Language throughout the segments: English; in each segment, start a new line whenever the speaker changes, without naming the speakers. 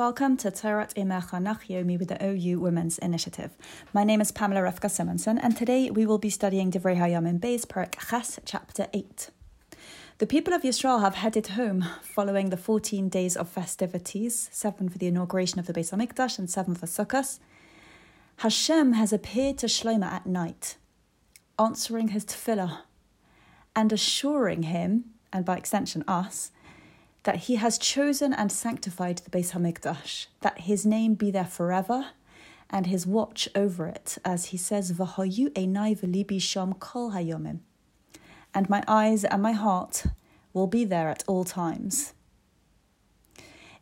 Welcome to Torat Imecha Yomi with the OU Women's Initiative. My name is Pamela Refka Simonson, and today we will be studying Divrei Hayamim Beis Perek Ches, chapter 8. The people of Yisrael have headed home following the 14 days of festivities, seven for the inauguration of the Beis Hamikdash and seven for Sukkot. Hashem has appeared to Shlomo at night, answering his tefillah and assuring him, and by extension us, that he has chosen and sanctified the Beis Hamikdash, that his name be there forever, and his watch over it, as he says, "V'hayu einai v'libi sham kol hayomim," and my eyes and my heart will be there at all times.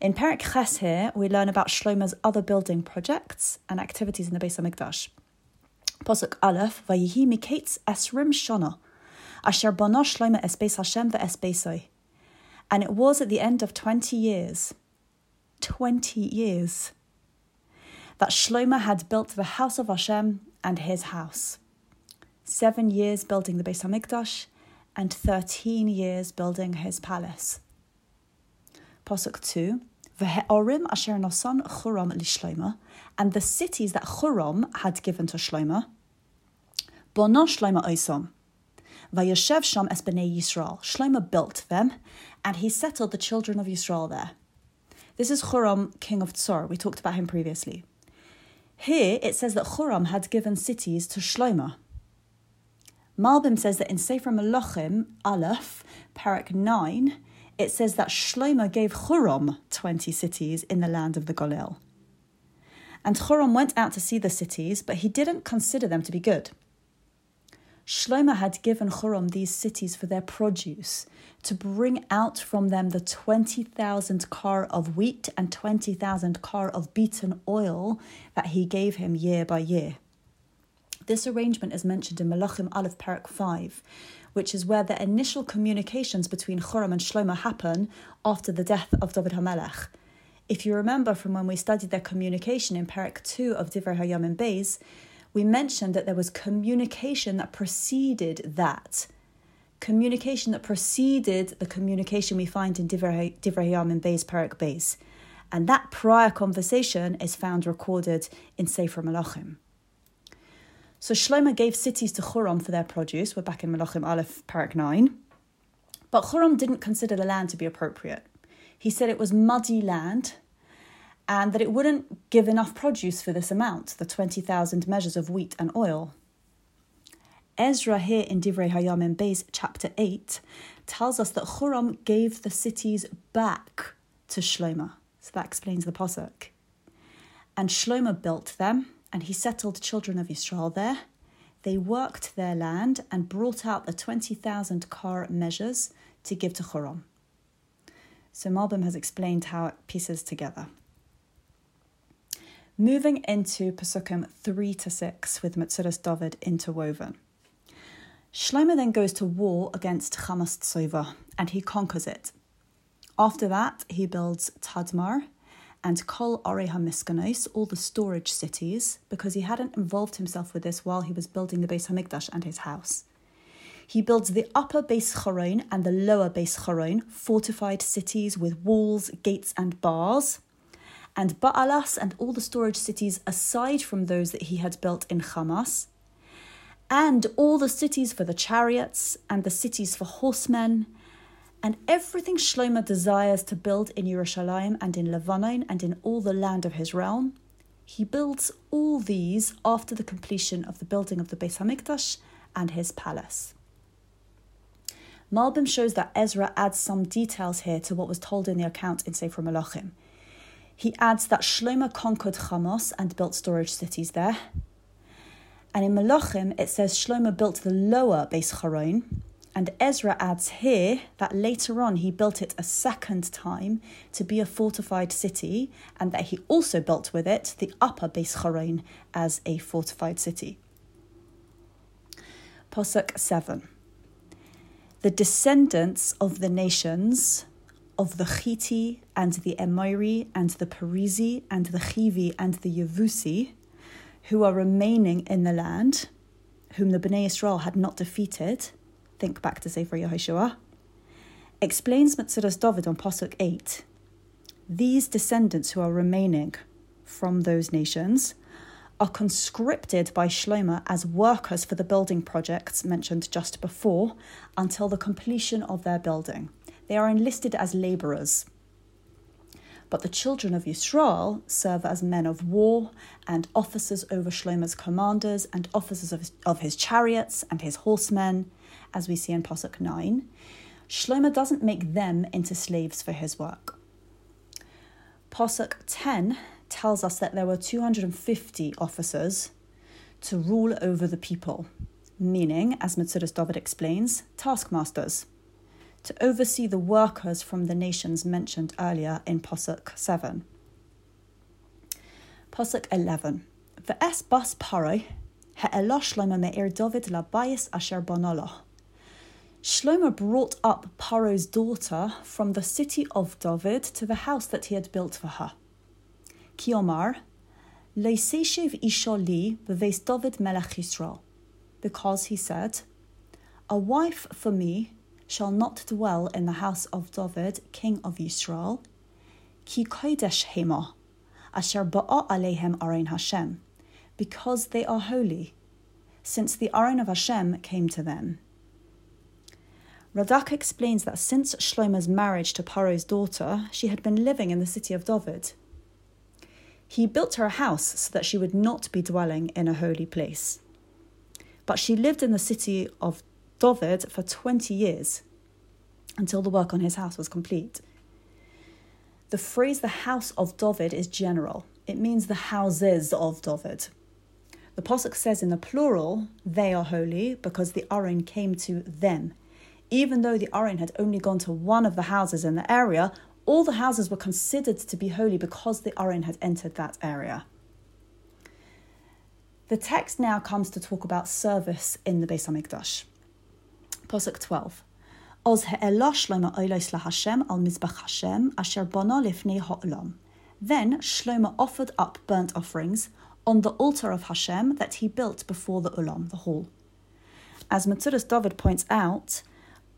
In Perek Ches here, we learn about Shlomo's other building projects and activities in the Beis Hamikdash. Posuk Aleph, Vayihi miketz esrim shona, asher bana Shlomo es Beis Hashem ve'es Beisoi. And it was at the end of 20 years, 20 years, that Shlomo had built the house of Hashem and his house. Seven years building the Beis Hamikdash and 13 years building his palace. Posuk 2 Ve'orim asher nosan Churam lishloima, and the cities that Churam had given to Shlomo, Bono Shlomo oisom, Vayeshev sham es b'nei Yisrael. Shlomo built them, and he settled the children of Yisrael there. This is Churam, king of Tsor. We talked about him previously. Here it says that Churam had given cities to Shlomo. Malbim says that in Sefer Melachim, Aleph, Parak 9, it says that Shlomo gave Churam 20 cities in the land of the Golil. And Churam went out to see the cities, but he didn't consider them to be good. Shlomo had given Churam these cities for their produce, to bring out from them the 20,000 kar of wheat and 20,000 kar of beaten oil that he gave him year by year. This arrangement is mentioned in Melachim Aleph Parak 5, which is where the initial communications between Churam and Shlomo happen after the death of David HaMelech. If you remember from when we studied their communication in Parak 2 of Divrei Hayamim Beis, we mentioned that there was communication that preceded that. Communication that preceded the communication we find in Divrei Hayamim Beis Parak Beis. And that prior conversation is found recorded in Sefer Melachim. So Shlomo gave cities to Churam for their produce. We're back in Melachim Aleph, Parak 9. But Churam didn't consider the land to be appropriate. He said it was muddy land and that it wouldn't give enough produce for this amount, the 20,000 measures of wheat and oil. Ezra here in Divrei Hayamim Beis, chapter 8, tells us that Churam gave the cities back to Shlomo. So that explains the posuk. And Shlomo built them, and he settled children of Israel there. They worked their land and brought out the 20,000 kar measures to give to Churam. So Malbim has explained how it pieces together. Moving into Pesukim 3 to 6 with Metzudas David interwoven. Shlomo then goes to war against Chamas Tsova and he conquers it. After that, he builds Tadmor and Kol Are HaMiskanos, all the storage cities, because he hadn't involved himself with this while he was building the Beis Hamikdash and his house. He builds the upper Beis Choron and the lower Beis Choron, fortified cities with walls, gates, and bars and Baalas and all the storage cities aside from those that he had built in Chamas, and all the cities for the chariots and the cities for horsemen, and everything Shlomo desires to build in Yerushalayim and in Lebanon and in all the land of his realm. He builds all these after the completion of the building of the Beis Hamikdash and his palace. Malbim shows that Ezra adds some details here to what was told in the account in Sefer Melachim. He adds that Shlomo conquered Chamos and built storage cities there. And in Melachim, it says Shlomo built the lower Beis Choron, and Ezra adds here that later on he built it a second time to be a fortified city, and that he also built with it the upper Beis Choron as a fortified city. Posuk 7. The descendants of the nations of the Chiti and the Emori and the Perizi and the Chivi and the Yevusi, who are remaining in the land, whom the Bnei Israel had not defeated, think back to Sefer Yehoshua, explains Metzudas David on Pasuk 8. these descendants who are remaining from those nations are conscripted by Shlomo as workers for the building projects mentioned just before until the completion of their building. They are enlisted as labourers. But the children of Yisrael serve as men of war and officers over Shlomo's commanders and officers of his, of his chariots and his horsemen, as we see in Pasuk 9. Shlomo doesn't make them into slaves for his work. Pasuk 10 tells us that there were 250 officers to rule over the people, meaning, as Metzudas David explains, taskmasters, to oversee the workers from the nations mentioned earlier in Posuk 7. Posuk 11. Ve'es bas paroi, he'elah Shlomo me'ir David labayis asher bonoloh. Shlomo brought up Paro's daughter from the city of David to the house that he had built for her. Kiomar, Leiseshiv Isholi beves David Melech Yisrael, because he said, A wife for me shall not dwell in the house of David, king of Israel, ki kodesh hema, asher ba'a alehem arein Hashem, because they are holy, since the arein of Hashem came to them. Radak explains that since Shlomo's marriage to Paro's daughter, she had been living in the city of David. He built her a house so that she would not be dwelling in a holy place. But she lived in the city of David for 20 years until the work on his house was complete. The phrase the house of David is general, it means the houses of David. The Posuk says in the plural, they are holy because the Aron came to them. Even though the Aron had only gone to one of the houses in the area, all the houses were considered to be holy because the Aron had entered that area. The text now comes to talk about service in the Beis Hamikdash. Pasuk 12. Oz he'elah Shlomo oilos Hashem al mizbach Hashem asher bono lifnei ha'olam. Then Shlomo offered up burnt offerings on the altar of Hashem that he built before the Ulam, the hall. As Metzudas David points out,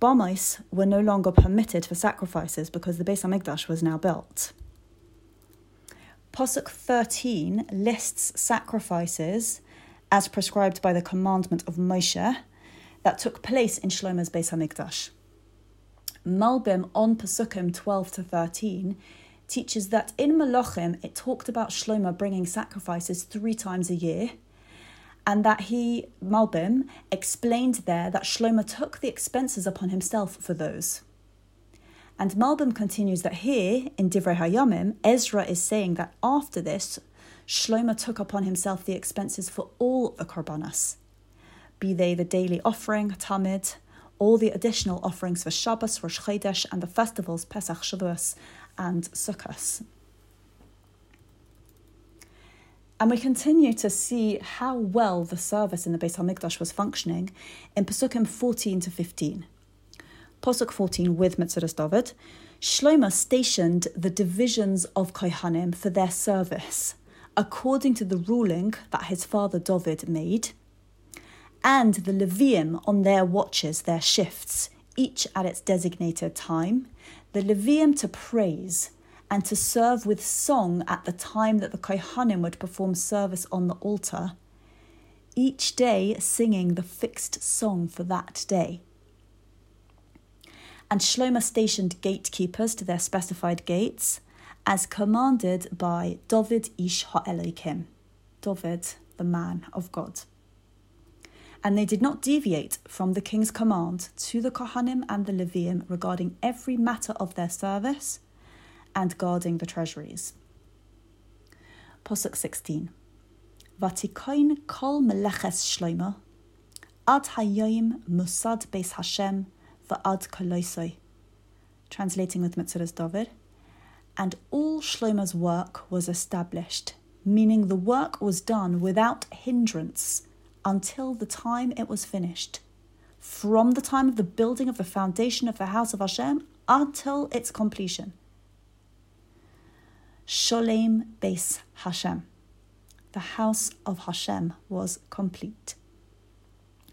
Bomos were no longer permitted for sacrifices because the Beis Hamikdash was now built. Posuk 13 lists sacrifices as prescribed by the commandment of Moshe that took place in Shlomo's Beis Hamikdash. Malbim on Pasukim 12 to 13 teaches that in Melachim it talked about Shlomo bringing sacrifices three times a year and that he, Malbim, explained there that Shlomo took the expenses upon himself for those. And Malbim continues that here, in Divrei Hayamim, Ezra is saying that after this, Shlomo took upon himself the expenses for all the korbanos, be they the daily offering, Tamid, all the additional offerings for Shabbos, Rosh Chodesh, and the festivals Pesach, Shavuos, and Sukkot. And we continue to see how well the service in the Beis Hamikdash was functioning in Pesukim 14 to 15. Pasuk 14 with Metzudas David, Shlomo stationed the divisions of Kohanim for their service, according to the ruling that his father David made, and the Levium on their watches, their shifts, each at its designated time, the Levium to praise, and to serve with song at the time that the Kohanim would perform service on the altar, each day singing the fixed song for that day. And Shlomo stationed gatekeepers to their specified gates, as commanded by David Ish Ha'elokim, David, the man of God. And they did not deviate from the king's command to the Kohanim and the Levium regarding every matter of their service and guarding the treasuries. Posuk 16. Vatikoin kol meleches shloima, ad hayoim musad beis Hashem va'ad koloisoi. Translating with Metzudas David. And all Shlomo's work was established, meaning the work was done without hindrance until the time it was finished. From the time of the building of the foundation of the house of Hashem until its completion. Sholem Beis Hashem. The house of Hashem was complete.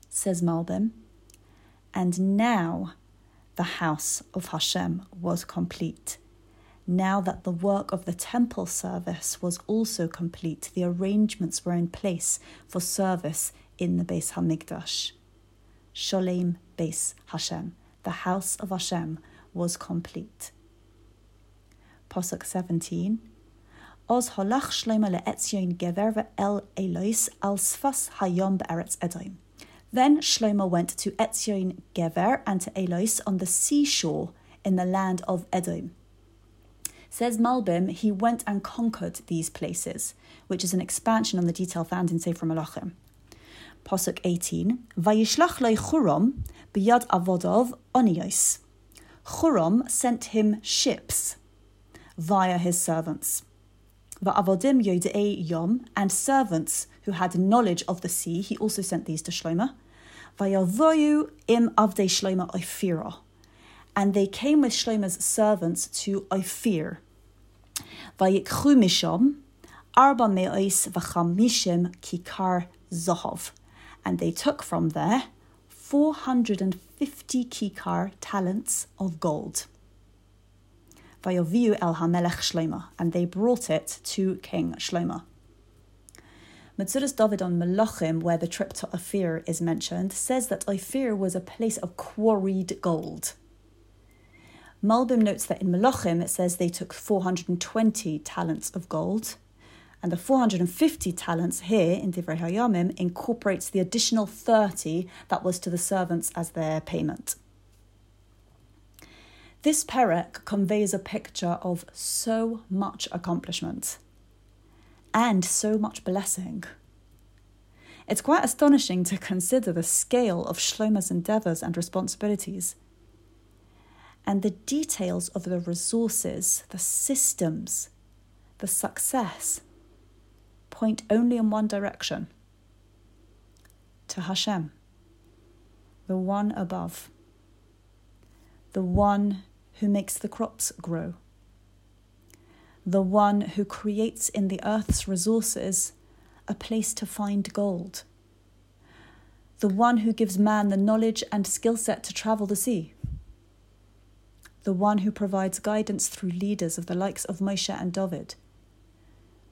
Says Malbim, and now the house of Hashem was complete. Now that the work of the temple service was also complete, the arrangements were in place for service in the Beis Hamikdash. Sholem Beis Hashem, the house of Hashem, was complete. Posuk 17 Oz holach shloima le'etzion gever el Elois al sfas hayom be'eretz Edom. Then Shlomo went to Etzion Gever and to Elois on the seashore in the land of Edom. Says Malbim, he went and conquered these places, which is an expansion on the detail found in Sefer Melachim. Posuk 18, Vayishlach le Churom biyad avodov onios. Churom sent him ships via his servants. Va'avodim yodei yom, and servants who had knowledge of the sea, he also sent these to Shlomo. Vayavoyu im avdei Shlomo oifira. And they came with Shlomo's servants to Ophir. Vayikchu arba me'ois v'chamishim kikar zohov. And they took from there 450 kikar talents of gold. Vayoviu el Hamelech Shlomo, and they brought it to King Shlomo. Metzudas David on Melachim, where the trip to Ophir is mentioned, says that Ophir was a place of quarried gold. Malbim notes that in Melachim it says they took 420 talents of gold, and the 450 talents here in Divrei Hayamim incorporates the additional 30 that was to the servants as their payment. This perek conveys a picture of so much accomplishment and so much blessing. It's quite astonishing to consider the scale of Shlomo's endeavours and responsibilities and the details of the resources, the systems, the success point only in one direction to Hashem, the one above, the one who makes the crops grow, the one who creates in the earth's resources a place to find gold, the one who gives man the knowledge and skill set to travel the sea, the one who provides guidance through leaders of the likes of Moshe and David,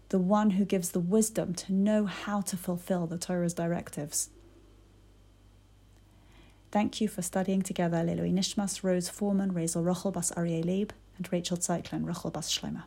the one who gives the wisdom to know how to fulfill the Torah's directives. Thank you for studying together Leloi Nishmas, Rose Foreman, Razel Rochel Bas Aryeh Leib, and Rachel Zeitlin Rochel Bas Shlomo.